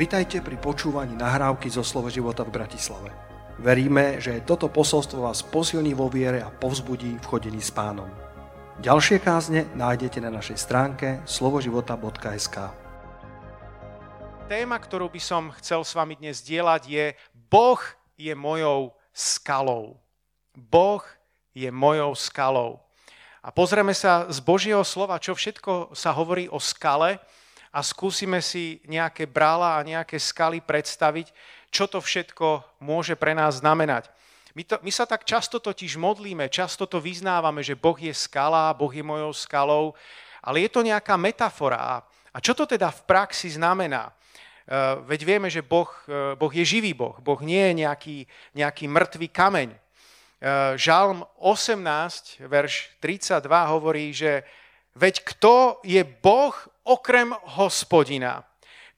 Vitajte pri počúvaní nahrávky zo Slovo života v Bratislave. Veríme, že toto posolstvo vás posilní vo viere a povzbudí v chodení s pánom. Ďalšie kázne nájdete na našej stránke slovoživota.sk Téma, ktorú by som chcel s vami dnes dielať je Boh je mojou skalou. Boh je mojou skalou. A pozrieme sa z Božieho slova, čo všetko sa hovorí o skale, a skúsime si nejaké brála a nejaké skaly predstaviť, čo to všetko môže pre nás znamenať. My, to, my sa tak často totiž modlíme, často to vyznávame, že Boh je skala, Boh je mojou skalou, ale je to nejaká metafora. A čo to teda v praxi znamená? E, veď vieme, že boh, e, boh je živý Boh. Boh nie je nejaký, nejaký mŕtvý kameň. E, Žalm 18, verš 32 hovorí, že veď kto je Boh okrem hospodina.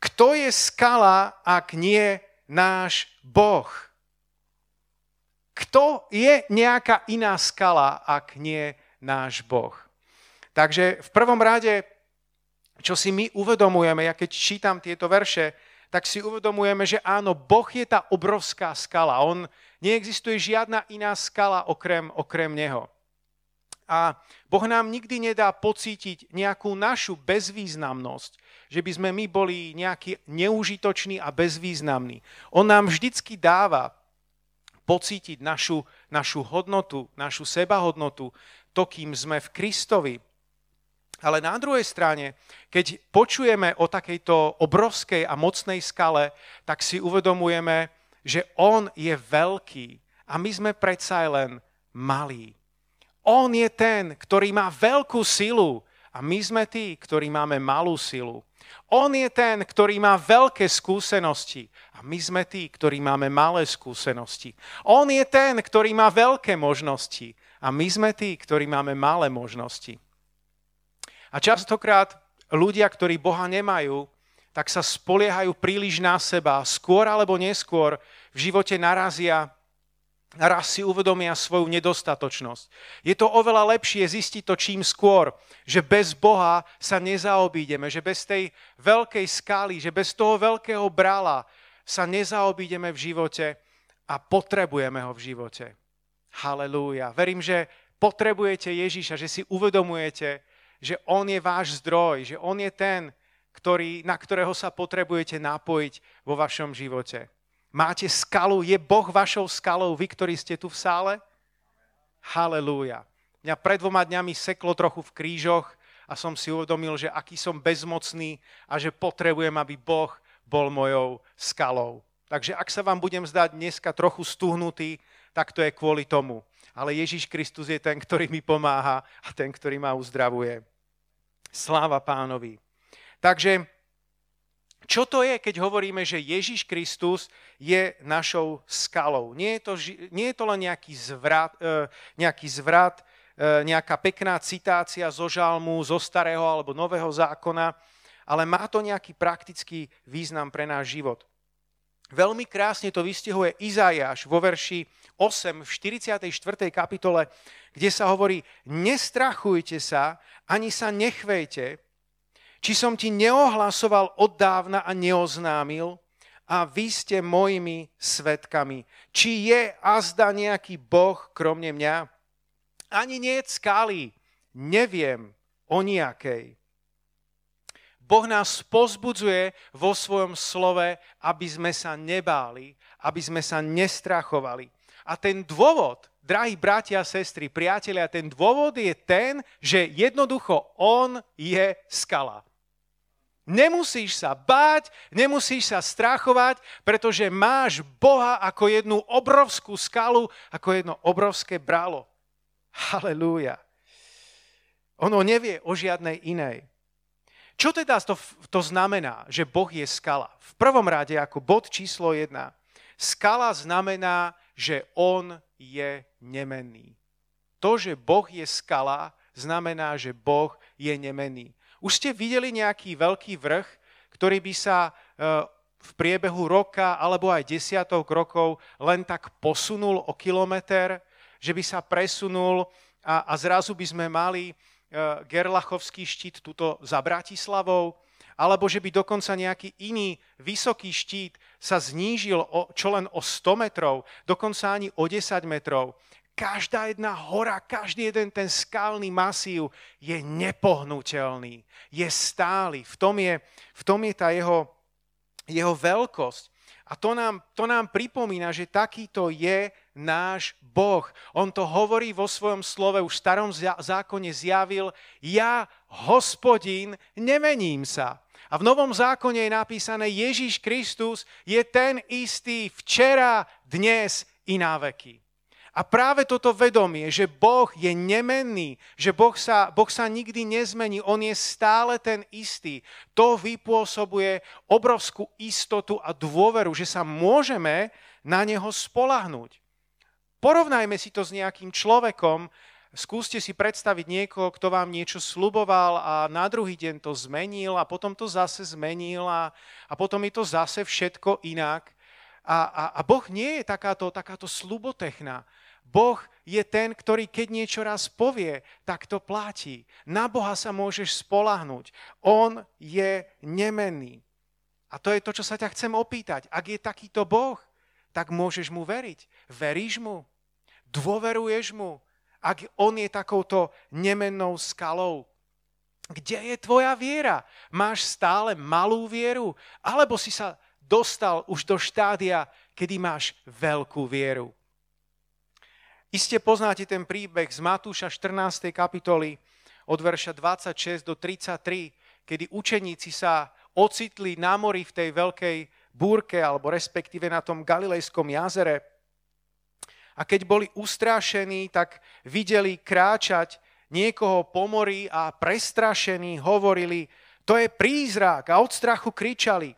Kto je skala, ak nie náš Boh? Kto je nejaká iná skala, ak nie náš Boh? Takže v prvom rade, čo si my uvedomujeme, ja keď čítam tieto verše, tak si uvedomujeme, že áno, Boh je tá obrovská skala. On neexistuje žiadna iná skala okrem, okrem Neho. A Boh nám nikdy nedá pocítiť nejakú našu bezvýznamnosť, že by sme my boli nejaký neužitoční a bezvýznamní. On nám vždycky dáva pocítiť našu, našu hodnotu, našu sebahodnotu, to, kým sme v Kristovi. Ale na druhej strane, keď počujeme o takejto obrovskej a mocnej skale, tak si uvedomujeme, že On je veľký a my sme predsa len malí. On je ten, ktorý má veľkú silu a my sme tí, ktorí máme malú silu. On je ten, ktorý má veľké skúsenosti a my sme tí, ktorí máme malé skúsenosti. On je ten, ktorý má veľké možnosti a my sme tí, ktorí máme malé možnosti. A častokrát ľudia, ktorí Boha nemajú, tak sa spoliehajú príliš na seba. Skôr alebo neskôr v živote narazia raz si uvedomia svoju nedostatočnosť. Je to oveľa lepšie zistiť to čím skôr, že bez Boha sa nezaobídeme, že bez tej veľkej skály, že bez toho veľkého brala sa nezaobídeme v živote a potrebujeme ho v živote. Halelúja. Verím, že potrebujete Ježiša, že si uvedomujete, že On je váš zdroj, že On je ten, ktorý, na ktorého sa potrebujete napojiť vo vašom živote. Máte skalu, je Boh vašou skalou, vy, ktorí ste tu v sále? Halelúja. Mňa pred dvoma dňami seklo trochu v krížoch a som si uvedomil, že aký som bezmocný a že potrebujem, aby Boh bol mojou skalou. Takže ak sa vám budem zdať dneska trochu stuhnutý, tak to je kvôli tomu. Ale Ježiš Kristus je ten, ktorý mi pomáha a ten, ktorý ma uzdravuje. Sláva pánovi. Takže čo to je, keď hovoríme, že Ježiš Kristus je našou skalou? Nie je to, nie je to len nejaký zvrat, e, nejaký zvrat, e, nejaká pekná citácia zo žalmu, zo starého alebo nového zákona, ale má to nejaký praktický význam pre náš život. Veľmi krásne to vystihuje Izajáš vo verši 8 v 44. kapitole, kde sa hovorí, nestrachujte sa, ani sa nechvejte, či som ti neohlasoval od dávna a neoznámil a vy ste mojimi svetkami. Či je azda nejaký boh kromne mňa? Ani nie je skály. Neviem o nejakej. Boh nás pozbudzuje vo svojom slove, aby sme sa nebáli, aby sme sa nestrachovali. A ten dôvod, drahí bratia a sestry, priatelia, ten dôvod je ten, že jednoducho On je skala. Nemusíš sa báť, nemusíš sa strachovať, pretože máš Boha ako jednu obrovskú skalu, ako jedno obrovské bralo. Halelúja. Ono nevie o žiadnej inej. Čo teda to, to znamená, že Boh je skala? V prvom rade, ako bod číslo jedna, skala znamená, že On je nemenný. To, že Boh je skala, znamená, že Boh je nemenný. Už ste videli nejaký veľký vrch, ktorý by sa e, v priebehu roka alebo aj desiatok rokov len tak posunul o kilometr, že by sa presunul a, a zrazu by sme mali e, Gerlachovský štít tuto za Bratislavou alebo že by dokonca nejaký iný vysoký štít sa znížil o, čo len o 100 metrov, dokonca ani o 10 metrov. Každá jedna hora, každý jeden ten skalný masív je nepohnutelný, je stály. V tom je, v tom je tá jeho, jeho veľkosť. A to nám, to nám pripomína, že takýto je náš Boh. On to hovorí vo svojom slove, už v starom zákone zjavil, ja, hospodín, nemením sa. A v Novom zákone je napísané, Ježíš Kristus je ten istý včera, dnes i na veky. A práve toto vedomie, že Boh je nemenný, že boh sa, boh sa nikdy nezmení, On je stále ten istý, to vypôsobuje obrovskú istotu a dôveru, že sa môžeme na Neho spolahnúť. Porovnajme si to s nejakým človekom, skúste si predstaviť niekoho, kto vám niečo sluboval a na druhý deň to zmenil a potom to zase zmenil a, a potom je to zase všetko inak. A, a, a Boh nie je takáto, takáto slubotechna. Boh je ten, ktorý keď niečo raz povie, tak to platí. Na Boha sa môžeš spolahnuť. On je nemenný. A to je to, čo sa ťa chcem opýtať. Ak je takýto Boh, tak môžeš mu veriť. Veríš mu? Dôveruješ mu? Ak on je takouto nemennou skalou, kde je tvoja viera? Máš stále malú vieru? Alebo si sa dostal už do štádia, kedy máš veľkú vieru? Iste poznáte ten príbeh z Matúša 14. kapitoly od verša 26 do 33, kedy učeníci sa ocitli na mori v tej veľkej búrke, alebo respektíve na tom Galilejskom jazere. A keď boli ustrášení, tak videli kráčať niekoho po mori a prestrašení hovorili, to je prízrak a od strachu kričali.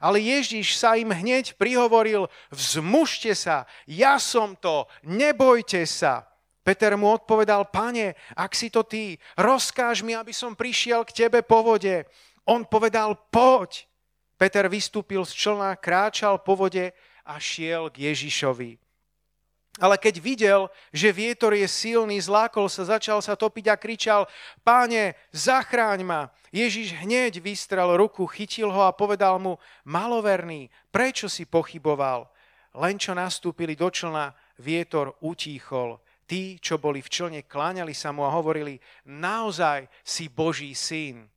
Ale Ježiš sa im hneď prihovoril, vzmužte sa, ja som to, nebojte sa. Peter mu odpovedal, pane, ak si to ty, rozkáž mi, aby som prišiel k tebe po vode. On povedal, poď. Peter vystúpil z člna, kráčal po vode a šiel k Ježišovi. Ale keď videl, že vietor je silný, zlákol sa, začal sa topiť a kričal, páne, zachráň ma. Ježiš hneď vystrel ruku, chytil ho a povedal mu, maloverný, prečo si pochyboval? Len čo nastúpili do člna, vietor utíchol. Tí, čo boli v člne, kláňali sa mu a hovorili, naozaj si Boží syn.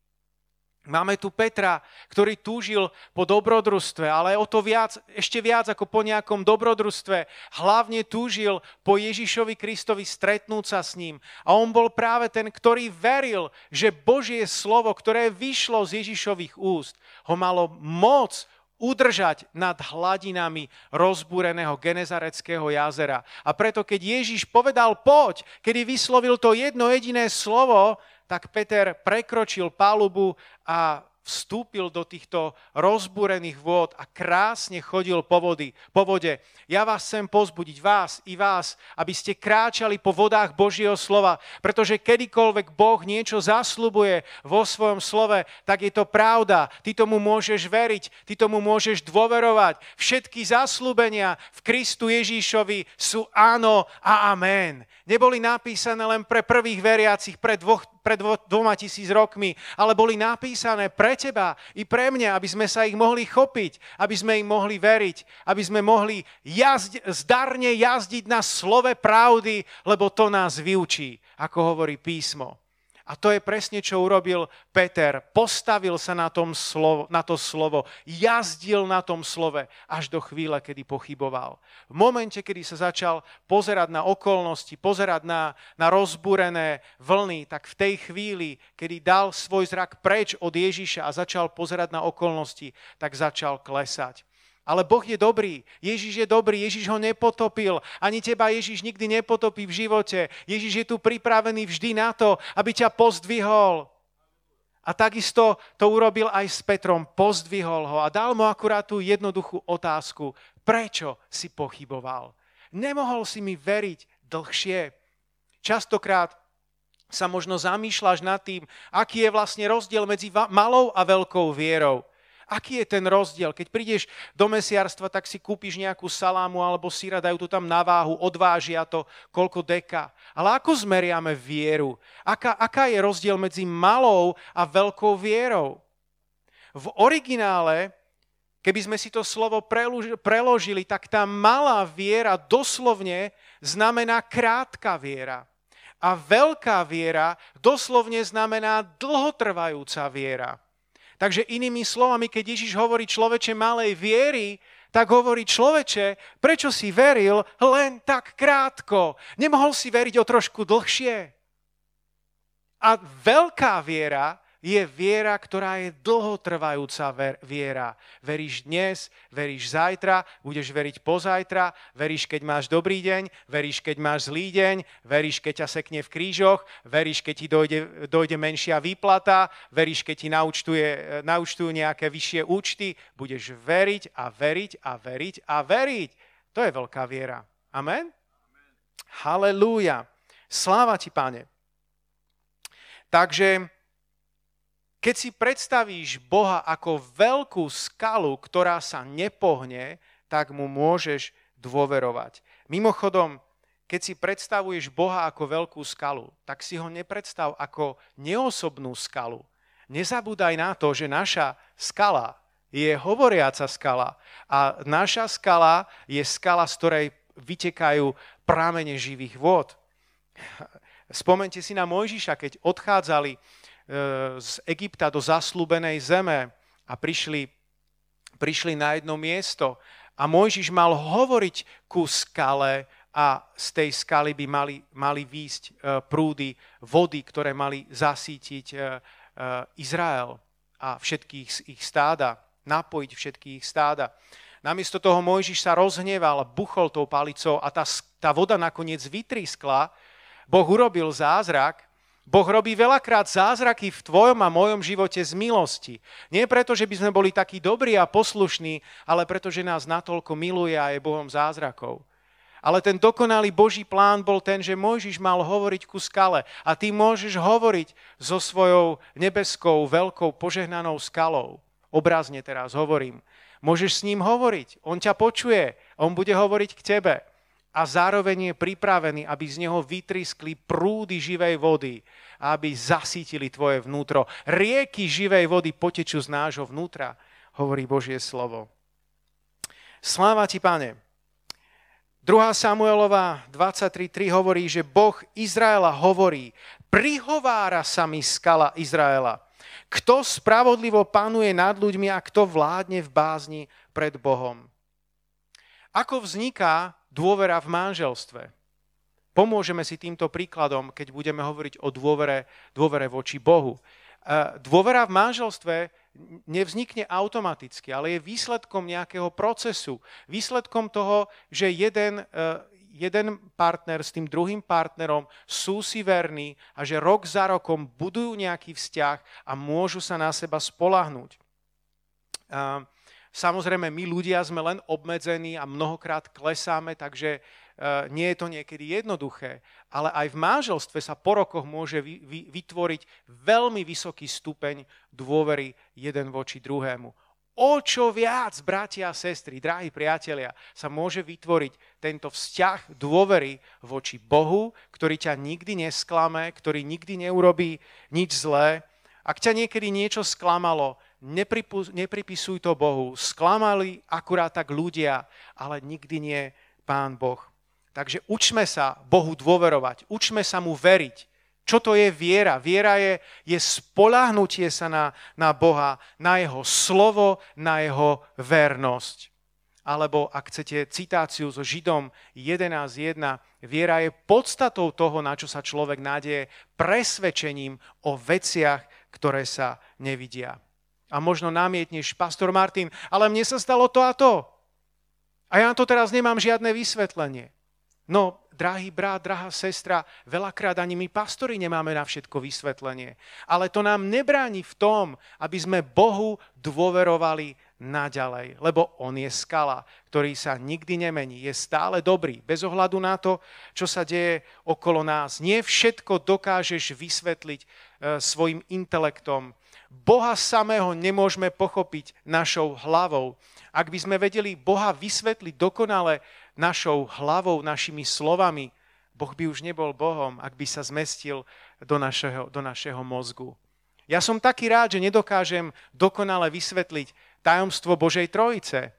Máme tu Petra, ktorý túžil po dobrodružstve, ale o to viac, ešte viac ako po nejakom dobrodružstve. Hlavne túžil po Ježišovi Kristovi stretnúť sa s ním. A on bol práve ten, ktorý veril, že Božie slovo, ktoré vyšlo z Ježišových úst, ho malo moc udržať nad hladinami rozbúreného Genezareckého jazera. A preto, keď Ježiš povedal poď, kedy vyslovil to jedno jediné slovo, tak Peter prekročil palubu a vstúpil do týchto rozbúrených vôd a krásne chodil po, vody, po vode. Ja vás chcem pozbudiť, vás i vás, aby ste kráčali po vodách Božieho slova, pretože kedykoľvek Boh niečo zaslubuje vo svojom slove, tak je to pravda. Ty tomu môžeš veriť, ty tomu môžeš dôverovať. Všetky zaslúbenia v Kristu Ježíšovi sú áno a amen. Neboli napísané len pre prvých veriacich, pre dvoch, pred dvoma tisíc rokmi, ale boli napísané pre teba i pre mňa, aby sme sa ich mohli chopiť, aby sme im mohli veriť, aby sme mohli jazd, zdarne jazdiť na slove pravdy, lebo to nás vyučí, ako hovorí písmo. A to je presne, čo urobil Peter. Postavil sa na, tom slovo, na to slovo, jazdil na tom slove až do chvíle, kedy pochyboval. V momente, kedy sa začal pozerať na okolnosti, pozerať na, na rozbúrené vlny, tak v tej chvíli, kedy dal svoj zrak preč od Ježiša a začal pozerať na okolnosti, tak začal klesať. Ale Boh je dobrý. Ježiš je dobrý. Ježiš ho nepotopil. Ani teba Ježiš nikdy nepotopí v živote. Ježiš je tu pripravený vždy na to, aby ťa pozdvihol. A takisto to urobil aj s Petrom. Pozdvihol ho a dal mu akurát tú jednoduchú otázku. Prečo si pochyboval? Nemohol si mi veriť dlhšie. Častokrát sa možno zamýšľaš nad tým, aký je vlastne rozdiel medzi malou a veľkou vierou. Aký je ten rozdiel? Keď prídeš do mesiarstva, tak si kúpiš nejakú salámu alebo síra, dajú to tam na váhu, odvážia to, koľko deka. Ale ako zmeriame vieru? Aká, aká je rozdiel medzi malou a veľkou vierou? v originále, keby sme si to slovo preložili, tak tá malá viera doslovne znamená krátka viera. A veľká viera doslovne znamená dlhotrvajúca viera. Takže inými slovami, keď Ježiš hovorí človeče malej viery, tak hovorí človeče, prečo si veril len tak krátko? Nemohol si veriť o trošku dlhšie? A veľká viera je viera, ktorá je dlhotrvajúca viera. Veríš dnes, veríš zajtra, budeš veriť pozajtra, veríš, keď máš dobrý deň, veríš, keď máš zlý deň, veríš, keď ťa sekne v krížoch, veríš, keď ti dojde, dojde menšia výplata, veríš, keď ti naučtuje, naučtujú nejaké vyššie účty, budeš veriť a veriť a veriť a veriť. To je veľká viera. Amen? Amen. Halelúja. Sláva ti, pane. Takže keď si predstavíš Boha ako veľkú skalu, ktorá sa nepohne, tak mu môžeš dôverovať. Mimochodom, keď si predstavuješ Boha ako veľkú skalu, tak si ho nepredstav ako neosobnú skalu. Nezabúdaj na to, že naša skala je hovoriaca skala a naša skala je skala, z ktorej vytekajú prámene živých vôd. Spomente si na Mojžiša, keď odchádzali z Egypta do zaslúbenej zeme a prišli, prišli na jedno miesto a Mojžiš mal hovoriť ku skale a z tej skaly by mali, mali výjsť e, prúdy vody, ktoré mali zasítiť e, e, Izrael a všetkých ich stáda, napojiť všetkých stáda. Namiesto toho Mojžiš sa rozhneval, buchol tou palicou a tá, tá voda nakoniec vytriskla. Boh urobil zázrak Boh robí veľakrát zázraky v tvojom a mojom živote z milosti. Nie preto, že by sme boli takí dobrí a poslušní, ale preto, že nás natoľko miluje a je Bohom zázrakov. Ale ten dokonalý Boží plán bol ten, že Mojžiš mal hovoriť ku skale a ty môžeš hovoriť so svojou nebeskou, veľkou, požehnanou skalou. Obrazne teraz hovorím. Môžeš s ním hovoriť, on ťa počuje, on bude hovoriť k tebe a zároveň je pripravený, aby z neho vytriskli prúdy živej vody, aby zasítili tvoje vnútro. Rieky živej vody potečú z nášho vnútra, hovorí Božie slovo. Sláva ti, pane. 2. Samuelova 23.3 hovorí, že Boh Izraela hovorí, prihovára sa mi skala Izraela. Kto spravodlivo panuje nad ľuďmi a kto vládne v bázni pred Bohom. Ako vzniká dôvera v manželstve. Pomôžeme si týmto príkladom, keď budeme hovoriť o dôvere, dôvere voči Bohu. E, dôvera v manželstve nevznikne automaticky, ale je výsledkom nejakého procesu. Výsledkom toho, že jeden, e, jeden partner s tým druhým partnerom sú si verní a že rok za rokom budujú nejaký vzťah a môžu sa na seba spolahnúť. Samozrejme, my ľudia sme len obmedzení a mnohokrát klesáme, takže e, nie je to niekedy jednoduché, ale aj v manželstve sa po rokoch môže vytvoriť veľmi vysoký stupeň dôvery jeden voči druhému. O čo viac, bratia a sestry, drahí priatelia, sa môže vytvoriť tento vzťah dôvery voči Bohu, ktorý ťa nikdy nesklame, ktorý nikdy neurobí nič zlé. Ak ťa niekedy niečo sklamalo, nepripisuj to Bohu. Sklamali akurát tak ľudia, ale nikdy nie Pán Boh. Takže učme sa Bohu dôverovať, učme sa mu veriť. Čo to je viera? Viera je, je spolahnutie sa na, na Boha, na jeho slovo, na jeho vernosť. Alebo ak chcete citáciu so Židom 11.1, viera je podstatou toho, na čo sa človek nádeje, presvedčením o veciach, ktoré sa nevidia. A možno namietneš, pastor Martin, ale mne sa stalo to a to. A ja na to teraz nemám žiadne vysvetlenie. No, drahý brat, drahá sestra, veľakrát ani my pastori nemáme na všetko vysvetlenie. Ale to nám nebráni v tom, aby sme Bohu dôverovali naďalej. Lebo On je skala, ktorý sa nikdy nemení. Je stále dobrý, bez ohľadu na to, čo sa deje okolo nás. Nie všetko dokážeš vysvetliť e, svojim intelektom, Boha samého nemôžeme pochopiť našou hlavou. Ak by sme vedeli Boha vysvetliť dokonale našou hlavou, našimi slovami, Boh by už nebol Bohom, ak by sa zmestil do našeho, do našeho mozgu. Ja som taký rád, že nedokážem dokonale vysvetliť tajomstvo Božej Trojice.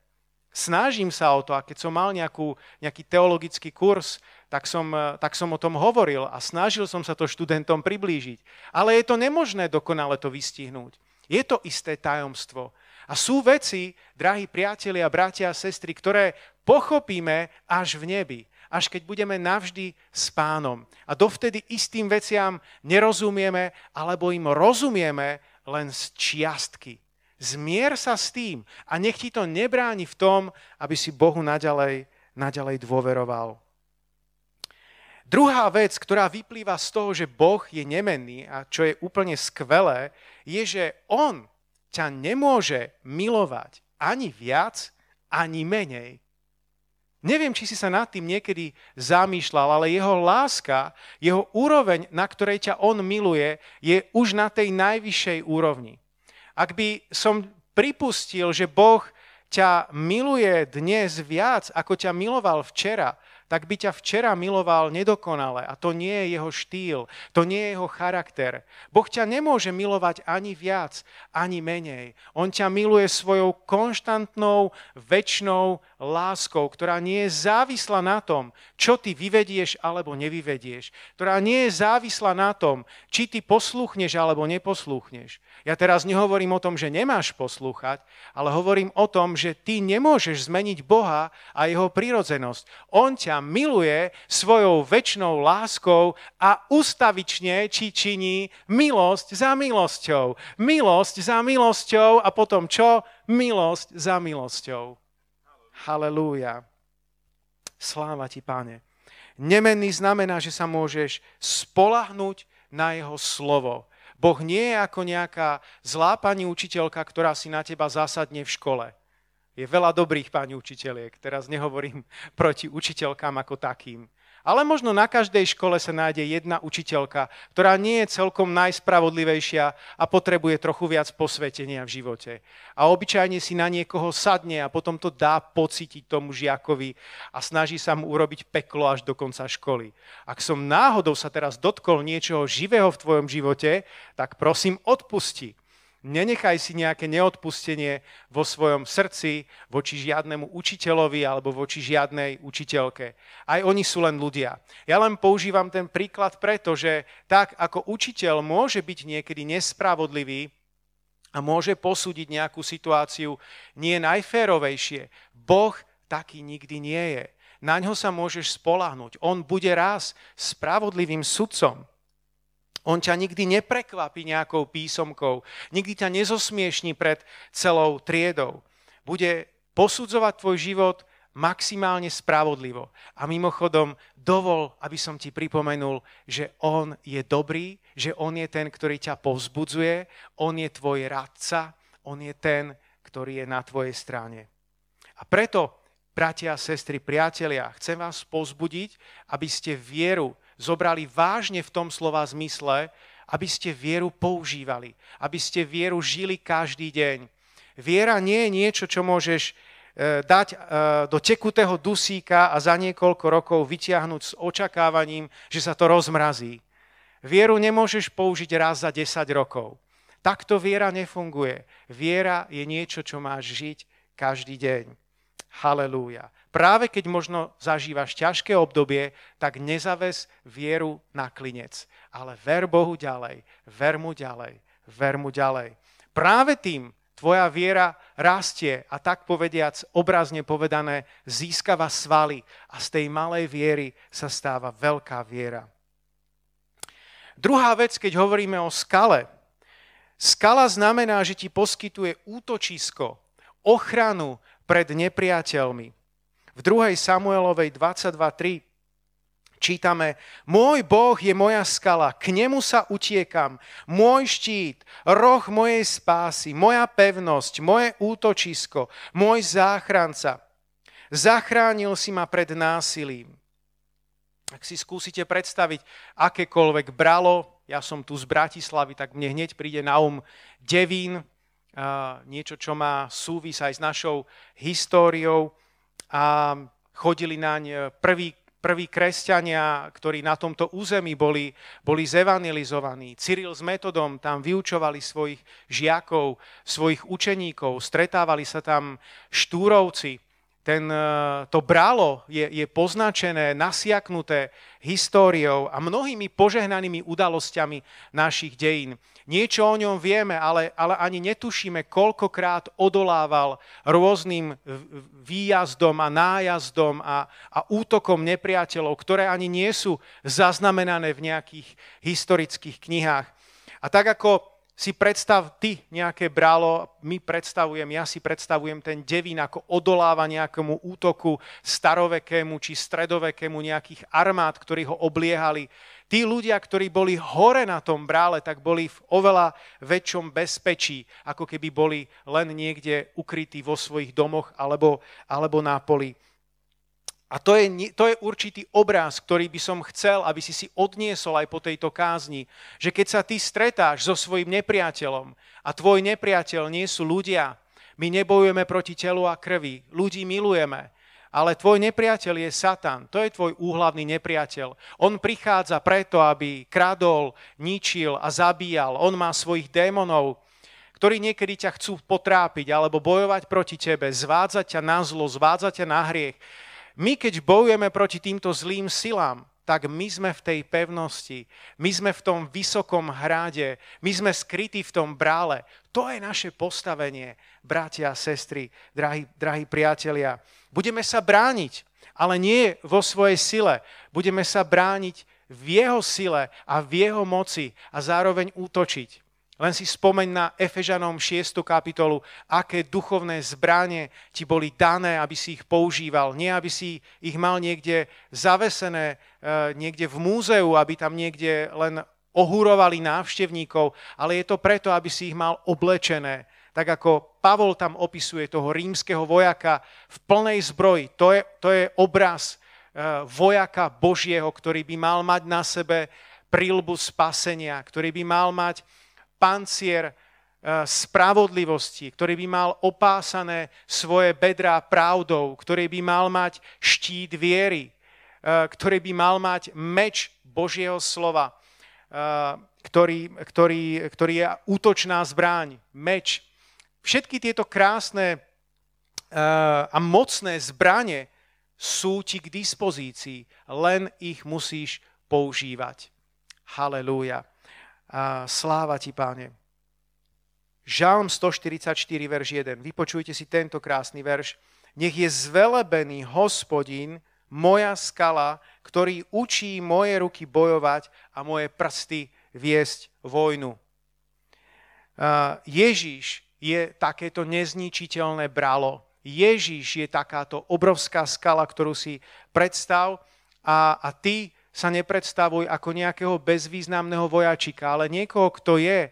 Snažím sa o to a keď som mal nejakú, nejaký teologický kurz, tak som, tak som o tom hovoril a snažil som sa to študentom priblížiť. Ale je to nemožné dokonale to vystihnúť. Je to isté tajomstvo. A sú veci, drahí priatelia, bratia a sestry, ktoré pochopíme až v nebi až keď budeme navždy s pánom. A dovtedy istým veciam nerozumieme, alebo im rozumieme len z čiastky. Zmier sa s tým a nech ti to nebráni v tom, aby si Bohu naďalej, naďalej dôveroval. Druhá vec, ktorá vyplýva z toho, že Boh je nemenný a čo je úplne skvelé, je, že On ťa nemôže milovať ani viac, ani menej. Neviem, či si sa nad tým niekedy zamýšľal, ale jeho láska, jeho úroveň, na ktorej ťa on miluje, je už na tej najvyššej úrovni. Ak by som pripustil, že Boh ťa miluje dnes viac, ako ťa miloval včera, tak by ťa včera miloval nedokonale. A to nie je jeho štýl, to nie je jeho charakter. Boh ťa nemôže milovať ani viac, ani menej. On ťa miluje svojou konštantnou, väčšnou láskou, ktorá nie je závislá na tom, čo ty vyvedieš alebo nevyvedieš. Ktorá nie je závislá na tom, či ty posluchneš alebo neposluchneš. Ja teraz nehovorím o tom, že nemáš poslúchať, ale hovorím o tom, že ty nemôžeš zmeniť Boha a jeho prírodzenosť. On ťa miluje svojou väčšnou láskou a ustavične či činí milosť za milosťou. Milosť za milosťou a potom čo? Milosť za milosťou. Halelúja. Sláva ti, páne. Nemenný znamená, že sa môžeš spolahnuť na jeho slovo. Boh nie je ako nejaká zlá pani učiteľka, ktorá si na teba zasadne v škole. Je veľa dobrých pani učiteľiek, teraz nehovorím proti učiteľkám ako takým. Ale možno na každej škole sa nájde jedna učiteľka, ktorá nie je celkom najspravodlivejšia a potrebuje trochu viac posvetenia v živote. A obyčajne si na niekoho sadne a potom to dá pocítiť tomu žiakovi a snaží sa mu urobiť peklo až do konca školy. Ak som náhodou sa teraz dotkol niečoho živého v tvojom živote, tak prosím odpusti. Nenechaj si nejaké neodpustenie vo svojom srdci voči žiadnemu učiteľovi alebo voči žiadnej učiteľke. Aj oni sú len ľudia. Ja len používam ten príklad preto, že tak ako učiteľ môže byť niekedy nespravodlivý a môže posúdiť nejakú situáciu nie najférovejšie, Boh taký nikdy nie je. Na ňo sa môžeš spolahnuť. On bude raz spravodlivým sudcom. On ťa nikdy neprekvapí nejakou písomkou, nikdy ťa nezosmiešní pred celou triedou. Bude posudzovať tvoj život maximálne spravodlivo. A mimochodom, dovol, aby som ti pripomenul, že On je dobrý, že On je ten, ktorý ťa povzbudzuje, On je tvoj radca, On je ten, ktorý je na tvojej strane. A preto, bratia, sestry, priatelia, chcem vás povzbudiť, aby ste vieru zobrali vážne v tom slova zmysle, aby ste vieru používali, aby ste vieru žili každý deň. Viera nie je niečo, čo môžeš e, dať e, do tekutého dusíka a za niekoľko rokov vyťahnuť s očakávaním, že sa to rozmrazí. Vieru nemôžeš použiť raz za 10 rokov. Takto viera nefunguje. Viera je niečo, čo máš žiť každý deň. Halelúja. Práve keď možno zažívaš ťažké obdobie, tak nezaves vieru na klinec, ale ver Bohu ďalej, ver mu ďalej, ver mu ďalej. Práve tým tvoja viera rastie a tak povediac, obrazne povedané, získava svaly a z tej malej viery sa stáva veľká viera. Druhá vec, keď hovoríme o skale. Skala znamená, že ti poskytuje útočisko, ochranu pred nepriateľmi. V 2. Samuelovej 22.3 čítame, môj Boh je moja skala, k nemu sa utiekam, môj štít, roh mojej spásy, moja pevnosť, moje útočisko, môj záchranca. Zachránil si ma pred násilím. Ak si skúsite predstaviť akékoľvek bralo, ja som tu z Bratislavy, tak mne hneď príde na um Devín, niečo, čo má súvis aj s našou históriou a chodili naň prví prví kresťania, ktorí na tomto území boli, boli zevanilizovaní. Cyril s Metodom tam vyučovali svojich žiakov, svojich učeníkov, stretávali sa tam štúrovci. Ten, e, to bralo je, je poznačené, nasiaknuté históriou a mnohými požehnanými udalosťami našich dejín. Niečo o ňom vieme, ale, ale ani netušíme, koľkokrát odolával rôznym výjazdom a nájazdom a, a útokom nepriateľov, ktoré ani nie sú zaznamenané v nejakých historických knihách. A tak ako si predstav ty nejaké bralo, my predstavujem, ja si predstavujem ten devín, ako odoláva nejakému útoku starovekému či stredovekému nejakých armád, ktorí ho obliehali Tí ľudia, ktorí boli hore na tom brále, tak boli v oveľa väčšom bezpečí, ako keby boli len niekde ukrytí vo svojich domoch alebo, alebo na poli. A to je, to je určitý obraz, ktorý by som chcel, aby si si odniesol aj po tejto kázni, že keď sa ty stretáš so svojim nepriateľom a tvoj nepriateľ nie sú ľudia, my nebojujeme proti telu a krvi, ľudí milujeme, ale tvoj nepriateľ je Satan. To je tvoj úhlavný nepriateľ. On prichádza preto, aby kradol, ničil a zabíjal. On má svojich démonov, ktorí niekedy ťa chcú potrápiť alebo bojovať proti tebe, zvádzať ťa na zlo, zvádzať ťa na hriech. My, keď bojujeme proti týmto zlým silám, tak my sme v tej pevnosti, my sme v tom vysokom hrade, my sme skrytí v tom brále. To je naše postavenie, bratia a sestry, drahí, drahí priatelia. Budeme sa brániť, ale nie vo svojej sile. Budeme sa brániť v jeho sile a v jeho moci a zároveň útočiť. Len si spomeň na Efežanom 6. kapitolu, aké duchovné zbranie ti boli dané, aby si ich používal. Nie, aby si ich mal niekde zavesené, eh, niekde v múzeu, aby tam niekde len ohúrovali návštevníkov, ale je to preto, aby si ich mal oblečené, tak ako Pavol tam opisuje toho rímskeho vojaka v plnej zbroji. To je, to je obraz e, vojaka Božieho, ktorý by mal mať na sebe prílbu spasenia, ktorý by mal mať pancier e, spravodlivosti, ktorý by mal opásané svoje bedrá pravdou, ktorý by mal mať štít viery, e, ktorý by mal mať meč Božieho slova, ktorý, ktorý, ktorý je útočná zbraň, meč, Všetky tieto krásne eh, a mocné zbranie sú ti k dispozícii, len ich musíš používať. Halelúja. Sláva ti, páne. Žalm 144, verš 1. Vypočujte si tento krásny verš. Nech je zvelebený hospodin, moja skala, ktorý učí moje ruky bojovať a moje prsty viesť vojnu. Ježíš je takéto nezničiteľné bralo. Ježíš je takáto obrovská skala, ktorú si predstav a, a ty sa nepredstavuj ako nejakého bezvýznamného vojačika, ale niekoho, kto je,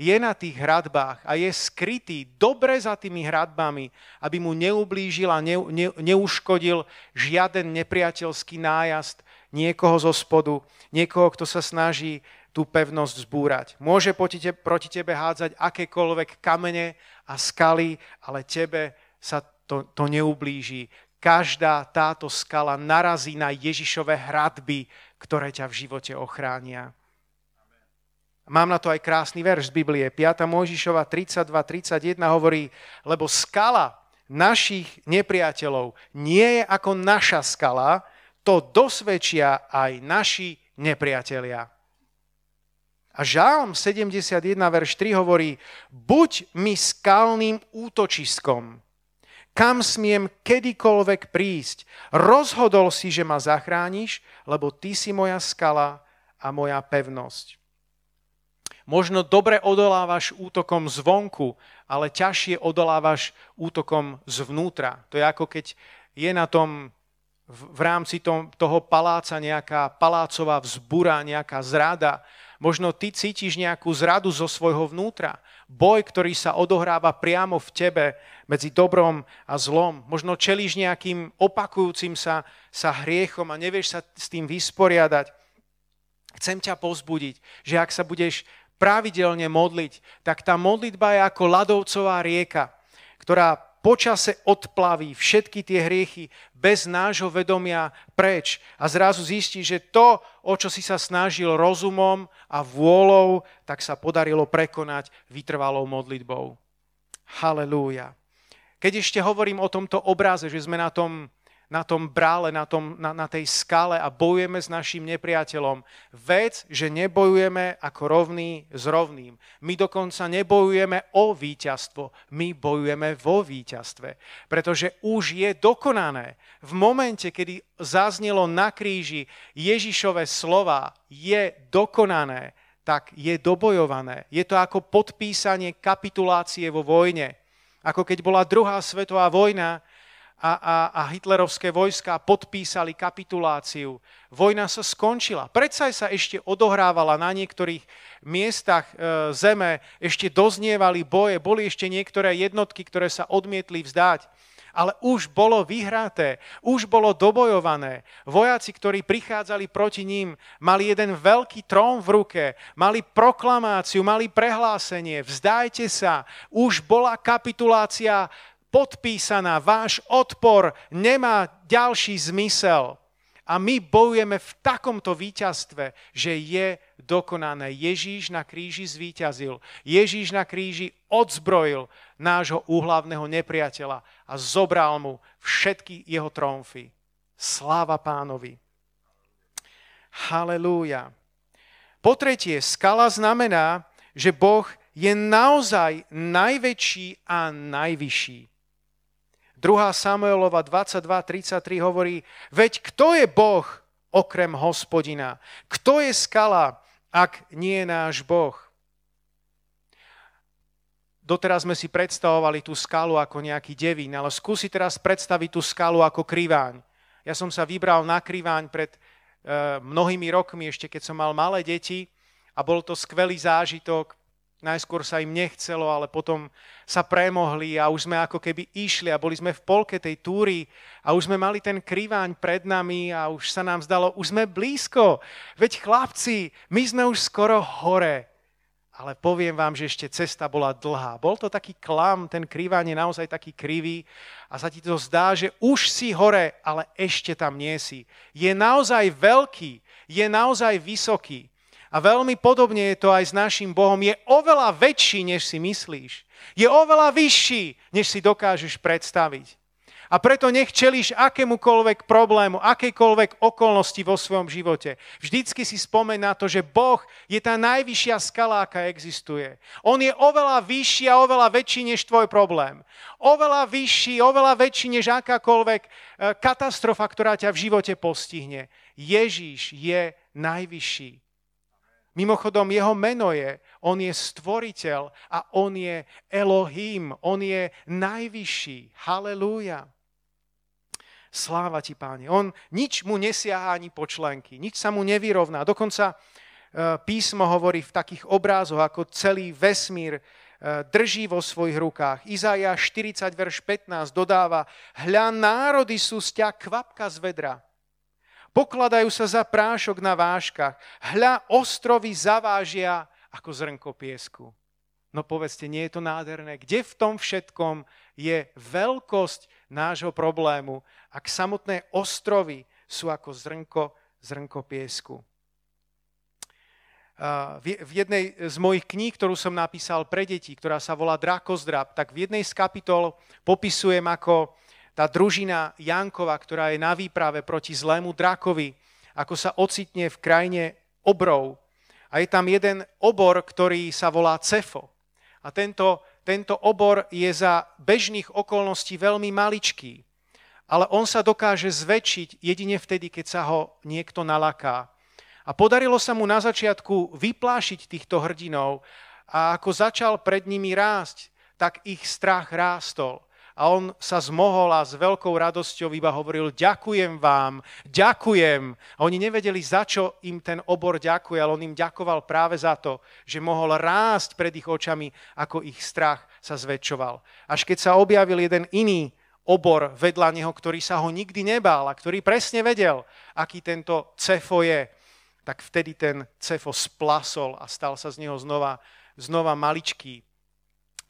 je na tých hradbách a je skrytý dobre za tými hradbami, aby mu neublížil a ne, ne, neuškodil žiaden nepriateľský nájazd niekoho zo spodu, niekoho, kto sa snaží tú pevnosť zbúrať. Môže proti tebe, hádzať akékoľvek kamene a skaly, ale tebe sa to, to neublíži. Každá táto skala narazí na Ježišové hradby, ktoré ťa v živote ochránia. Mám na to aj krásny verš z Biblie. 5. Mojžišova 32.31 hovorí, lebo skala našich nepriateľov nie je ako naša skala, to dosvedčia aj naši nepriatelia. A Žálm 71, verš 3 hovorí, buď mi skalným útočiskom, kam smiem kedykoľvek prísť. Rozhodol si, že ma zachrániš, lebo ty si moja skala a moja pevnosť. Možno dobre odolávaš útokom zvonku, ale ťažšie odolávaš útokom zvnútra. To je ako keď je na tom v rámci toho paláca nejaká palácová vzbura, nejaká zrada Možno ty cítiš nejakú zradu zo svojho vnútra. Boj, ktorý sa odohráva priamo v tebe medzi dobrom a zlom. Možno čelíš nejakým opakujúcim sa, sa hriechom a nevieš sa s tým vysporiadať. Chcem ťa pozbudiť, že ak sa budeš pravidelne modliť, tak tá modlitba je ako ľadovcová rieka, ktorá počase odplaví všetky tie hriechy bez nášho vedomia preč a zrazu zistí, že to, o čo si sa snažil rozumom a vôľou, tak sa podarilo prekonať vytrvalou modlitbou. Halelúja. Keď ešte hovorím o tomto obraze, že sme na tom na tom brále, na, tom, na, na tej skale a bojujeme s našim nepriateľom. Vec, že nebojujeme ako rovný s rovným. My dokonca nebojujeme o víťazstvo, my bojujeme vo víťazstve. Pretože už je dokonané. V momente, kedy zaznelo na kríži Ježišové slova, je dokonané, tak je dobojované. Je to ako podpísanie kapitulácie vo vojne. Ako keď bola druhá svetová vojna, a, a, a hitlerovské vojska podpísali kapituláciu. Vojna sa skončila. Predsa sa ešte odohrávala na niektorých miestach e, zeme, ešte doznievali boje, boli ešte niektoré jednotky, ktoré sa odmietli vzdať. Ale už bolo vyhraté, už bolo dobojované. Vojaci, ktorí prichádzali proti ním, mali jeden veľký trón v ruke, mali proklamáciu, mali prehlásenie, vzdajte sa, už bola kapitulácia podpísaná, váš odpor nemá ďalší zmysel. A my bojujeme v takomto víťazstve, že je dokonané. Ježíš na kríži zvíťazil. Ježíš na kríži odzbrojil nášho úhlavného nepriateľa a zobral mu všetky jeho tromfy. Sláva pánovi. Halelúja. Po tretie, skala znamená, že Boh je naozaj najväčší a najvyšší. 2. Samuelova 22.33 hovorí, veď kto je Boh okrem hospodina? Kto je skala, ak nie je náš Boh? Doteraz sme si predstavovali tú skalu ako nejaký devín, ale skúsi teraz predstaviť tú skalu ako kriváň. Ja som sa vybral na kriváň pred e, mnohými rokmi, ešte keď som mal malé deti a bol to skvelý zážitok. Najskôr sa im nechcelo, ale potom sa premohli a už sme ako keby išli a boli sme v polke tej túry a už sme mali ten kriváň pred nami a už sa nám zdalo, už sme blízko. Veď chlapci, my sme už skoro hore. Ale poviem vám, že ešte cesta bola dlhá. Bol to taký klam, ten kriváň je naozaj taký krivý a sa ti to zdá, že už si hore, ale ešte tam nie si. Je naozaj veľký, je naozaj vysoký. A veľmi podobne je to aj s našim Bohom. Je oveľa väčší, než si myslíš. Je oveľa vyšší, než si dokážeš predstaviť. A preto nech čelíš akémukoľvek problému, akejkoľvek okolnosti vo svojom živote. Vždycky si spomeň na to, že Boh je tá najvyššia skala, aká existuje. On je oveľa vyšší a oveľa väčší než tvoj problém. Oveľa vyšší, oveľa väčší než akákoľvek e, katastrofa, ktorá ťa v živote postihne. Ježíš je najvyšší. Mimochodom, jeho meno je, on je stvoriteľ a on je Elohim, on je najvyšší. Halelúja. Sláva ti, páni. On nič mu nesiahá ani počlenky, nič sa mu nevyrovná. Dokonca e, písmo hovorí v takých obrázoch, ako celý vesmír e, drží vo svojich rukách. Izaja 40, verš 15 dodáva, hľa národy sú z ťa kvapka z vedra Pokladajú sa za prášok na váškach. Hľa, ostrovy zavážia ako zrnko piesku. No povedzte, nie je to nádherné? Kde v tom všetkom je veľkosť nášho problému, ak samotné ostrovy sú ako zrnko, zrnko piesku? V jednej z mojich kníh, ktorú som napísal pre deti, ktorá sa volá Drakozdrab, tak v jednej z kapitol popisujem, ako tá družina Jankova, ktorá je na výprave proti zlému drakovi, ako sa ocitne v krajine obrov. A je tam jeden obor, ktorý sa volá Cefo. A tento, tento obor je za bežných okolností veľmi maličký. Ale on sa dokáže zväčšiť jedine vtedy, keď sa ho niekto nalaká. A podarilo sa mu na začiatku vyplášiť týchto hrdinov a ako začal pred nimi rásť, tak ich strach rástol a on sa zmohol a s veľkou radosťou iba hovoril, ďakujem vám, ďakujem. A oni nevedeli, za čo im ten obor ďakuje, ale on im ďakoval práve za to, že mohol rásť pred ich očami, ako ich strach sa zväčšoval. Až keď sa objavil jeden iný obor vedľa neho, ktorý sa ho nikdy nebál a ktorý presne vedel, aký tento cefo je, tak vtedy ten cefo splasol a stal sa z neho znova, znova maličký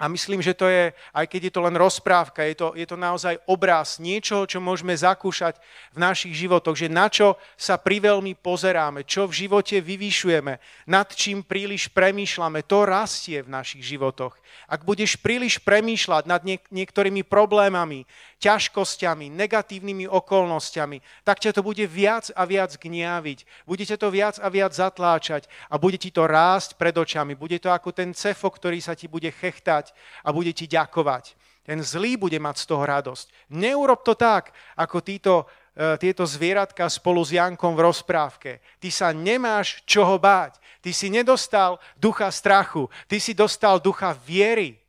A myslím, že to je, aj keď je to len rozprávka, je to, je to naozaj obraz niečoho, čo môžeme zakúšať v našich životoch, že na čo sa priveľmi pozeráme, čo v živote vyvyšujeme, nad čím príliš premýšľame, to rastie v našich životoch. Ak budeš príliš premýšľať nad niek- niektorými problémami, ťažkosťami, negatívnymi okolnostiami, tak ťa to bude viac a viac gniaviť. Budete to viac a viac zatláčať a bude ti to rásť pred očami. Bude to ako ten cefo, ktorý sa ti bude chechtať a bude ti ďakovať. Ten zlý bude mať z toho radosť. Neurob to tak, ako títo, e, tieto zvieratka spolu s Jankom v rozprávke. Ty sa nemáš čoho báť. Ty si nedostal ducha strachu. Ty si dostal ducha viery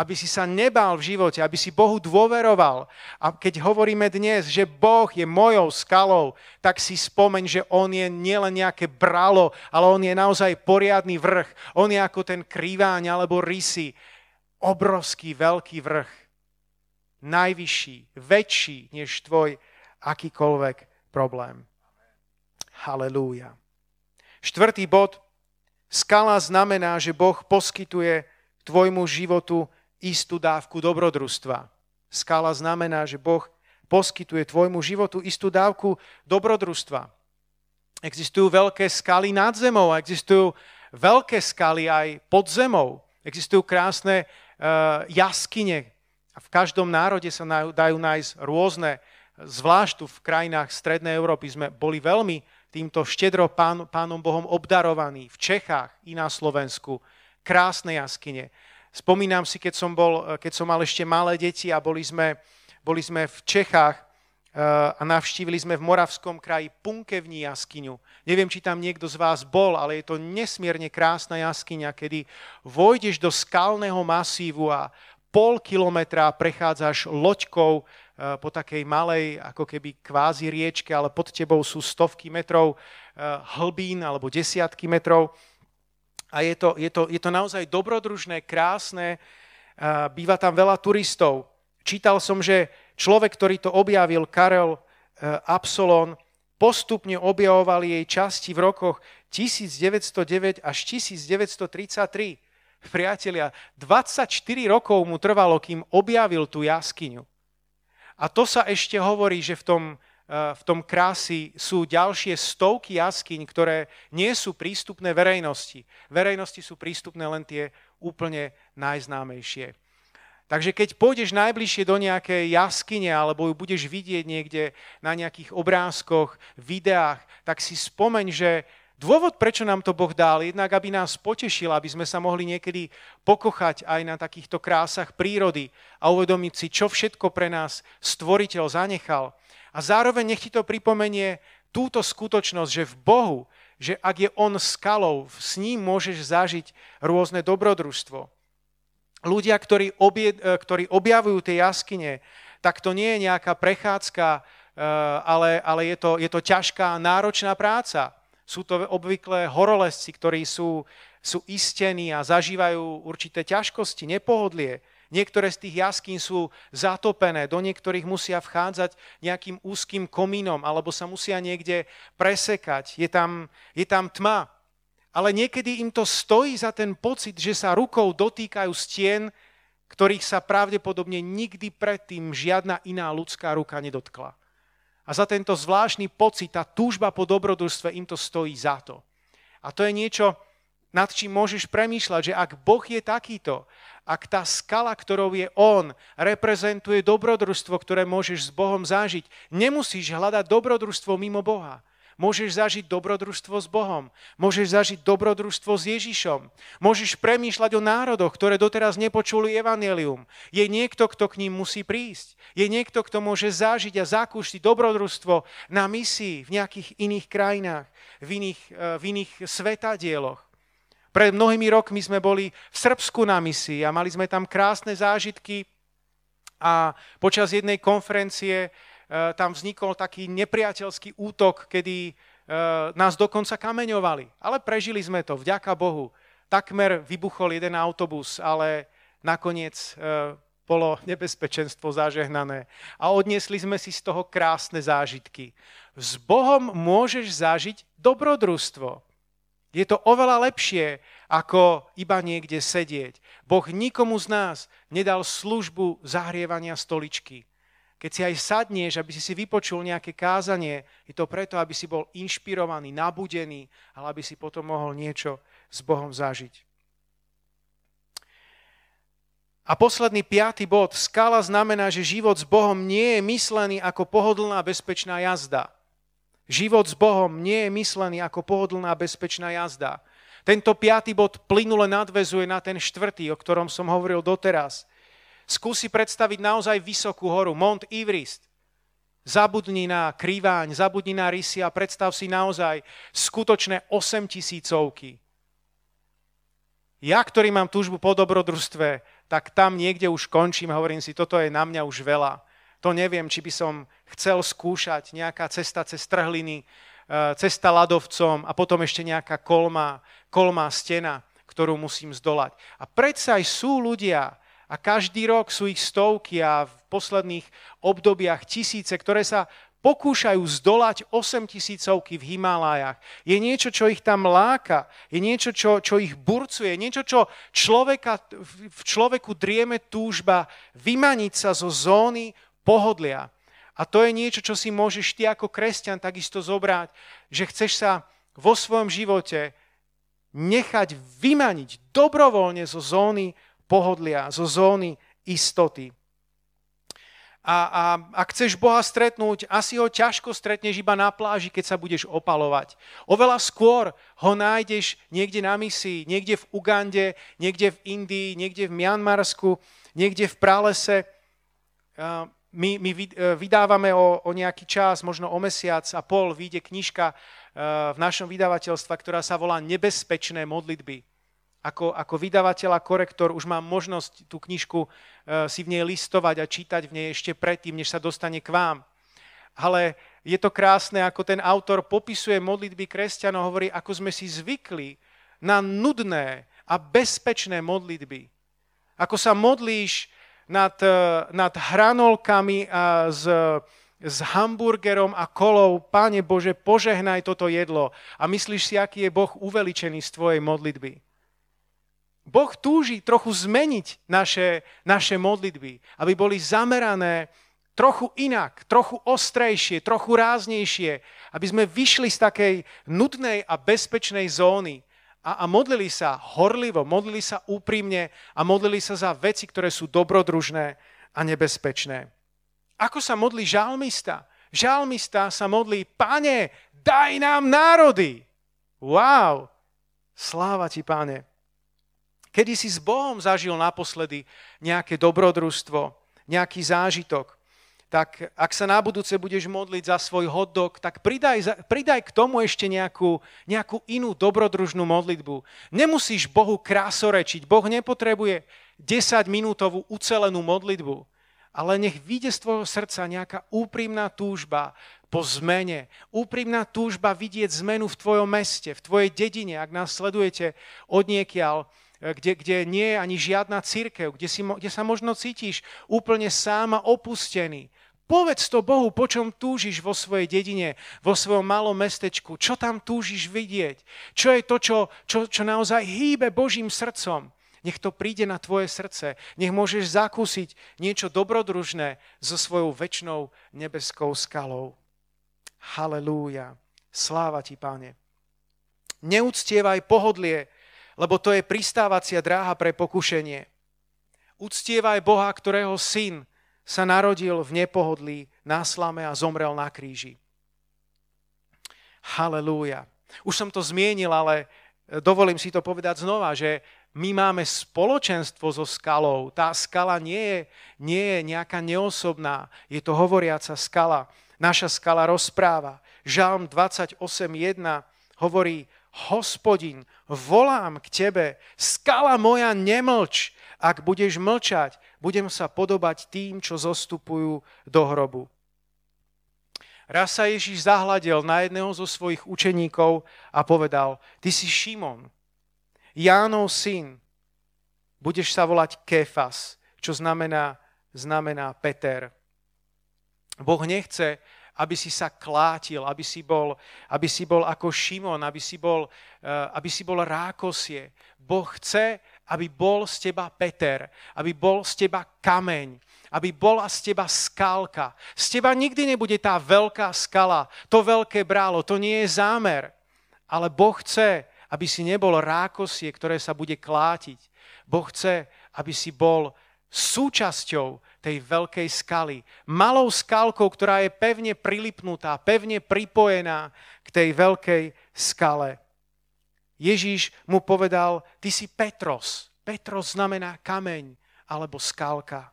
aby si sa nebál v živote, aby si Bohu dôveroval. A keď hovoríme dnes, že Boh je mojou skalou, tak si spomeň, že On je nielen nejaké bralo, ale On je naozaj poriadny vrch. On je ako ten krýváň alebo rysy. Obrovský, veľký vrch. Najvyšší, väčší než tvoj akýkoľvek problém. Halelúja. Štvrtý bod. Skala znamená, že Boh poskytuje tvojmu životu istú dávku dobrodružstva. Skala znamená, že Boh poskytuje tvojmu životu istú dávku dobrodružstva. Existujú veľké skaly nad zemou a existujú veľké skaly aj pod zemou. Existujú krásne jaskyne. A v každom národe sa dajú nájsť rôzne, zvlášť tu v krajinách Strednej Európy sme boli veľmi týmto štedro pán, pánom Bohom obdarovaní. V Čechách i na Slovensku krásne jaskyne. Spomínam si, keď som, bol, eh, keď som mal ešte malé deti a boli sme, boli sme v Čechách eh, a navštívili sme v Moravskom kraji Punkevní jaskyňu. Neviem, či tam niekto z vás bol, ale je to nesmierne krásna jaskyňa, kedy vojdeš do skalného masívu a pol kilometra prechádzaš loďkou eh, po takej malej, ako keby kvázi riečke, ale pod tebou sú stovky metrov hlbín alebo desiatky metrov a je to, je to, je to naozaj dobrodružné, krásne, býva tam veľa turistov. Čítal som, že človek, ktorý to objavil, Karel e, Absolon, postupne objavoval jej časti v rokoch 1909 až 1933. Priatelia, 24 rokov mu trvalo, kým objavil tú jaskyňu. A to sa ešte hovorí, že v tom Eh, v tom krásy sú ďalšie stovky jaskyň, ktoré nie sú prístupné verejnosti. Verejnosti sú prístupné len tie úplne najznámejšie. Takže keď pôjdeš najbližšie do nejakej jaskyne alebo ju budeš vidieť niekde na nejakých obrázkoch, videách, tak si spomeň, že dôvod, prečo nám to Boh dal, jednak aby nás potešil, aby sme sa mohli niekedy pokochať aj na takýchto krásach prírody a uvedomiť si, čo všetko pre nás stvoriteľ zanechal, a zároveň nech ti to pripomenie túto skutočnosť, že v Bohu, že ak je On skalou, s ním môžeš zažiť rôzne dobrodružstvo. Ľudia, ktorí, obie, e, ktorí objavujú tie jaskyne, tak to nie je nejaká prechádzka, e, ale, ale je, to, je to ťažká, náročná práca. Sú to obvykle horolezci, ktorí sú, sú istení a zažívajú určité ťažkosti, nepohodlie. Niektoré z tých jaskín sú zatopené, do niektorých musia vchádzať nejakým úzkým komínom alebo sa musia niekde presekať. Je tam, je tam tma. Ale niekedy im to stojí za ten pocit, že sa rukou dotýkajú stien, ktorých sa pravdepodobne nikdy predtým žiadna iná ľudská ruka nedotkla. A za tento zvláštny pocit, tá túžba po dobrodružstve im to stojí za to. A to je niečo, nad čím môžeš premýšľať, že ak Boh je takýto, ak tá skala, ktorou je On, reprezentuje dobrodružstvo, ktoré môžeš s Bohom zažiť, nemusíš hľadať dobrodružstvo mimo Boha. Môžeš zažiť dobrodružstvo s Bohom. Môžeš zažiť dobrodružstvo s Ježišom. Môžeš premýšľať o národoch, ktoré doteraz nepočuli evanelium. Je niekto, kto k ním musí prísť. Je niekto, kto môže zažiť a zakúšiť dobrodružstvo na misii v nejakých iných krajinách, v iných, eh, v iných svetadieloch. Pred mnohými rokmi sme boli v Srbsku na misii a mali sme tam krásne zážitky a počas jednej konferencie e, tam vznikol taký nepriateľský útok, kedy e, nás dokonca kameňovali. Ale prežili sme to, vďaka Bohu. Takmer vybuchol jeden autobus, ale nakoniec e, bolo nebezpečenstvo zažehnané. A odniesli sme si z toho krásne zážitky. S Bohom môžeš zažiť dobrodružstvo. Je to oveľa lepšie, ako iba niekde sedieť. Boh nikomu z nás nedal službu zahrievania stoličky. Keď si aj sadneš, aby si si vypočul nejaké kázanie, je to preto, aby si bol inšpirovaný, nabudený, ale aby si potom mohol niečo s Bohom zažiť. A posledný piatý bod. Skala znamená, že život s Bohom nie je myslený ako pohodlná bezpečná jazda. Život s Bohom nie je myslený ako pohodlná bezpečná jazda. Tento piatý bod plynule nadvezuje na ten štvrtý, o ktorom som hovoril doteraz. Skúsi predstaviť naozaj vysokú horu, Mont Everest. Zabudni na kriváň, zabudni na rysy a predstav si naozaj skutočné 8 tisícovky. Ja, ktorý mám túžbu po dobrodružstve, tak tam niekde už končím hovorím si, toto je na mňa už veľa. To neviem, či by som chcel skúšať nejaká cesta cez trhliny, e, cesta ľadovcom a potom ešte nejaká kolma, kolmá stena, ktorú musím zdolať. A predsa aj sú ľudia, a každý rok sú ich stovky a v posledných obdobiach tisíce, ktoré sa pokúšajú zdolať 8 tisícovky v Himalájach. Je niečo, čo ich tam láka, je niečo, čo, čo ich burcuje, niečo, čo človeka, v človeku drieme túžba vymaniť sa zo zóny pohodlia. A to je niečo, čo si môžeš ty ako kresťan takisto zobrať, že chceš sa vo svojom živote nechať vymaniť dobrovoľne zo zóny pohodlia, zo zóny istoty. A, a ak chceš Boha stretnúť, asi ho ťažko stretneš iba na pláži, keď sa budeš opalovať. Oveľa skôr ho nájdeš niekde na misii, niekde v Ugande, niekde v Indii, niekde v Mianmarsku, niekde v pralese. My, my vydávame o, o nejaký čas, možno o mesiac a pol, vyjde knižka v našom vydavateľstva, ktorá sa volá Nebezpečné modlitby ako, ako vydavateľ a korektor už mám možnosť tú knižku e, si v nej listovať a čítať v nej ešte predtým, než sa dostane k vám. Ale je to krásne, ako ten autor popisuje modlitby kresťanov, hovorí, ako sme si zvykli na nudné a bezpečné modlitby. Ako sa modlíš nad, e, nad hranolkami a s, s hamburgerom a kolou, Páne Bože, požehnaj toto jedlo. A myslíš si, aký je Boh uveličený z tvojej modlitby. Boh túži trochu zmeniť naše, naše modlitby, aby boli zamerané trochu inak, trochu ostrejšie, trochu ráznejšie, aby sme vyšli z takej nudnej a bezpečnej zóny a, a modlili sa horlivo, modlili sa úprimne a modlili sa za veci, ktoré sú dobrodružné a nebezpečné. Ako sa modlí žalmista? Žalmista sa modlí, pane, daj nám národy. Wow, sláva ti, pane. Kedy si s Bohom zažil naposledy nejaké dobrodružstvo, nejaký zážitok, tak ak sa na budúce budeš modliť za svoj hotdog, tak pridaj, pridaj k tomu ešte nejakú, nejakú inú dobrodružnú modlitbu. Nemusíš Bohu krásorečiť. Boh nepotrebuje 10-minútovú ucelenú modlitbu, ale nech vyjde z tvojho srdca nejaká úprimná túžba po zmene. Úprimná túžba vidieť zmenu v tvojom meste, v tvojej dedine, ak nás sledujete odniekiaľ, E, kde, kde nie je ani žiadna církev, kde, si, kde sa možno cítiš úplne sám a opustený. Povedz to Bohu, po čom túžiš vo svojej dedine, vo svojom malom mestečku, čo tam túžiš vidieť, čo je to, čo, čo, čo naozaj hýbe Božím srdcom. Nech to príde na tvoje srdce. Nech môžeš zakúsiť niečo dobrodružné so svojou väčšnou nebeskou skalou. Halelúja. Sláva ti, páne. Neúctievaj pohodlie, lebo to je pristávacia dráha pre pokušenie. Uctievaj Boha, ktorého syn sa narodil v nepohodlí, na slame a zomrel na kríži. Halelúja. Už som to zmienil, ale dovolím si to povedať znova, že my máme spoločenstvo so skalou. Tá skala nie je, nie je nejaká neosobná, je to hovoriaca skala. Naša skala rozpráva. Žalm 28.1 hovorí, hospodin, volám k tebe, skala moja, nemlč. Ak budeš mlčať, budem sa podobať tým, čo zostupujú do hrobu. Raz sa Ježiš zahľadil na jedného zo svojich učeníkov a povedal, ty si Šimon, Jánov syn, budeš sa volať Kefas, čo znamená, znamená Peter. Boh nechce, aby si sa klátil, aby si bol, aby si bol ako Šimon, aby si bol, eh, aby si bol rákosie. Boh chce, aby bol z teba Peter, aby bol z teba kameň, aby bola z teba skálka. Z teba nikdy nebude tá veľká skala, to veľké brálo, to nie je zámer. Ale Boh chce, aby si nebol rákosie, ktoré sa bude klátiť. Boh chce, aby si bol súčasťou tej veľkej skaly. Malou skalkou, ktorá je pevne prilipnutá, pevne pripojená k tej veľkej skale. Ježíš mu povedal, ty si Petros. Petros znamená kameň alebo skalka.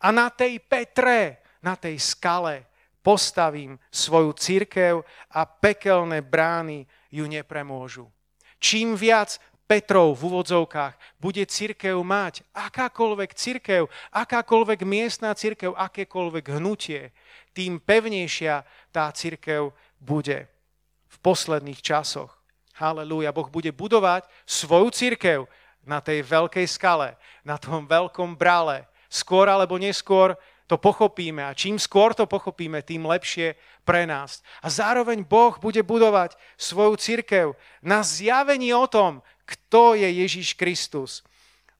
A na tej Petre, na tej skale postavím svoju církev a pekelné brány ju nepremôžu. Čím viac Petrov v úvodzovkách bude církev mať, akákoľvek církev, akákoľvek miestná církev, akékoľvek hnutie, tým pevnejšia tá církev bude v posledných časoch. Halelúja, Boh bude budovať svoju církev na tej veľkej skale, na tom veľkom brale. Skôr alebo neskôr to pochopíme a čím skôr to pochopíme, tým lepšie pre nás. A zároveň Boh bude budovať svoju církev na zjavení o tom, kto je Ježíš Kristus.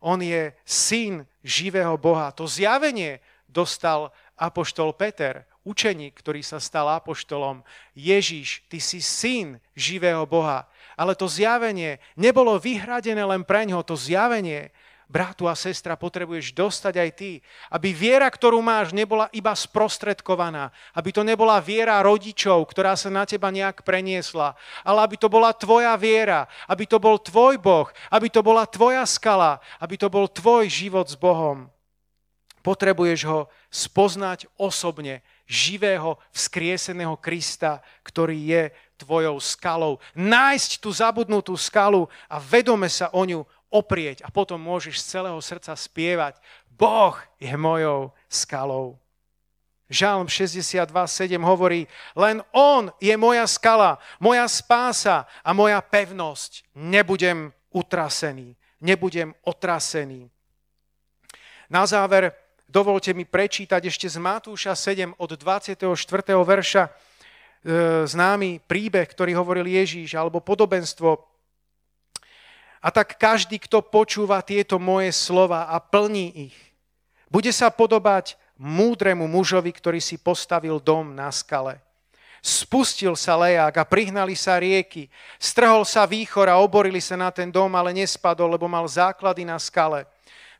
On je syn živého Boha. To zjavenie dostal apoštol Peter, učeník, ktorý sa stal apoštolom. Ježíš, ty si syn živého Boha. Ale to zjavenie nebolo vyhradené len pre ňoho, to zjavenie Bratu a sestra, potrebuješ dostať aj ty, aby viera, ktorú máš, nebola iba sprostredkovaná, aby to nebola viera rodičov, ktorá sa na teba nejak preniesla, ale aby to bola tvoja viera, aby to bol tvoj Boh, aby to bola tvoja skala, aby to bol tvoj život s Bohom. Potrebuješ ho spoznať osobne, živého, vzkrieseného Krista, ktorý je tvojou skalou. Nájsť tú zabudnutú skalu a vedome sa o ňu oprieť a potom môžeš z celého srdca spievať Boh je mojou skalou. Žálm 62.7 hovorí, len On je moja skala, moja spása a moja pevnosť. Nebudem utrasený, nebudem otrasený. Na záver dovolte mi prečítať ešte z Matúša 7 od 24. verša e, známy príbeh, ktorý hovoril Ježíš, alebo podobenstvo a tak každý, kto počúva tieto moje slova a plní ich, bude sa podobať múdremu mužovi, ktorý si postavil dom na skale. Spustil sa lejak a prihnali sa rieky. Strhol sa výchor a oborili sa na ten dom, ale nespadol, lebo mal základy na skale.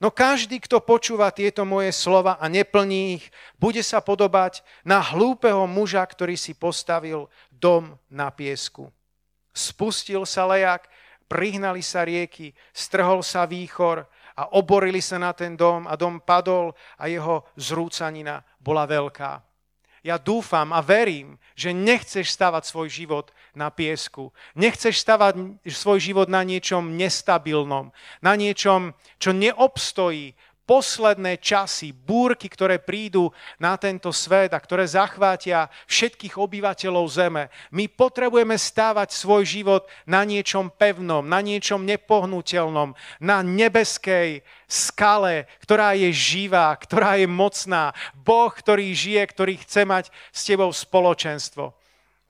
No každý, kto počúva tieto moje slova a neplní ich, bude sa podobať na hlúpeho muža, ktorý si postavil dom na piesku. Spustil sa lejak prihnali sa rieky, strhol sa výchor a oborili sa na ten dom a dom padol a jeho zrúcanina bola veľká. Ja dúfam a verím, že nechceš stavať svoj život na piesku. Nechceš stavať svoj život na niečom nestabilnom, na niečom, čo neobstojí posledné časy, búrky, ktoré prídu na tento svet a ktoré zachvátia všetkých obyvateľov Zeme. My potrebujeme stávať svoj život na niečom pevnom, na niečom nepohnutelnom, na nebeskej skale, ktorá je živá, ktorá je mocná. Boh, ktorý žije, ktorý chce mať s tebou spoločenstvo.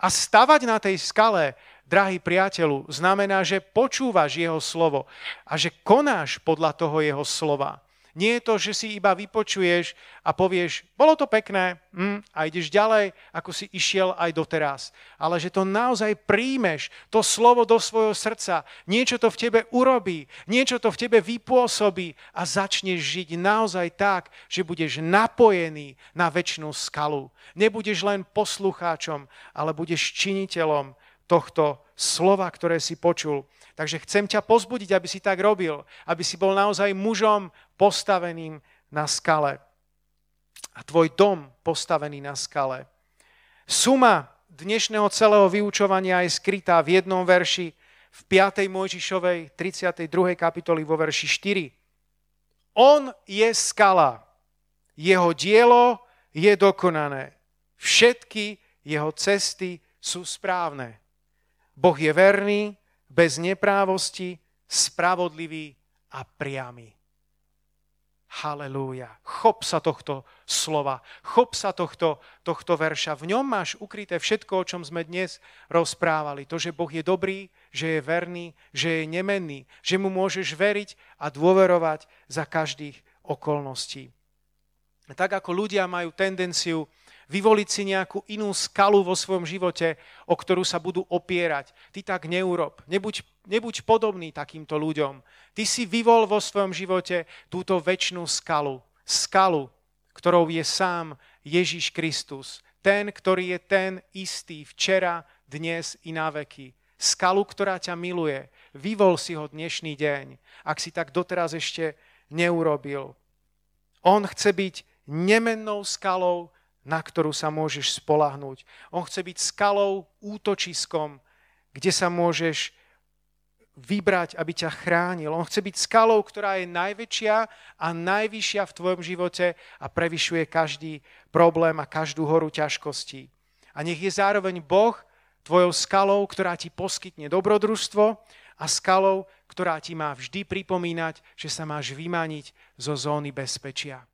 A stavať na tej skale drahý priateľu, znamená, že počúvaš jeho slovo a že konáš podľa toho jeho slova. Nie je to, že si iba vypočuješ a povieš, bolo to pekné hm, a ideš ďalej, ako si išiel aj doteraz. Ale že to naozaj príjmeš, to slovo do svojho srdca, niečo to v tebe urobí, niečo to v tebe vypôsobí a začneš žiť naozaj tak, že budeš napojený na väčšinu skalu. Nebudeš len poslucháčom, ale budeš činiteľom tohto slova, ktoré si počul. Takže chcem ťa pozbudiť, aby si tak robil, aby si bol naozaj mužom postaveným na skale. A tvoj dom postavený na skale. Suma dnešného celého vyučovania je skrytá v jednom verši v 5. Mojžišovej 32. kapitoli vo verši 4. On je skala. Jeho dielo je dokonané. Všetky jeho cesty sú správne. Boh je verný, bez neprávosti, spravodlivý a priamy. Halelúja. Chop sa tohto slova, chop sa tohto, tohto verša. V ňom máš ukryté všetko, o čom sme dnes rozprávali. To, že Boh je dobrý, že je verný, že je nemenný, že mu môžeš veriť a dôverovať za každých okolností. Tak ako ľudia majú tendenciu vyvoliť si nejakú inú skalu vo svojom živote, o ktorú sa budú opierať. Ty tak neurob. Nebuď, nebuď podobný takýmto ľuďom. Ty si vyvol vo svojom živote túto väčšnú skalu. Skalu, ktorou je sám Ježiš Kristus. Ten, ktorý je ten istý včera, dnes i na veky. Skalu, ktorá ťa miluje. Vyvol si ho dnešný deň, ak si tak doteraz ešte neurobil. On chce byť nemennou skalou, na ktorú sa môžeš spolahnúť. On chce byť skalou, útočiskom, kde sa môžeš vybrať, aby ťa chránil. On chce byť skalou, ktorá je najväčšia a najvyššia v tvojom živote a prevyšuje každý problém a každú horu ťažkostí. A nech je zároveň Boh tvojou skalou, ktorá ti poskytne dobrodružstvo a skalou, ktorá ti má vždy pripomínať, že sa máš vymaniť zo zóny bezpečia.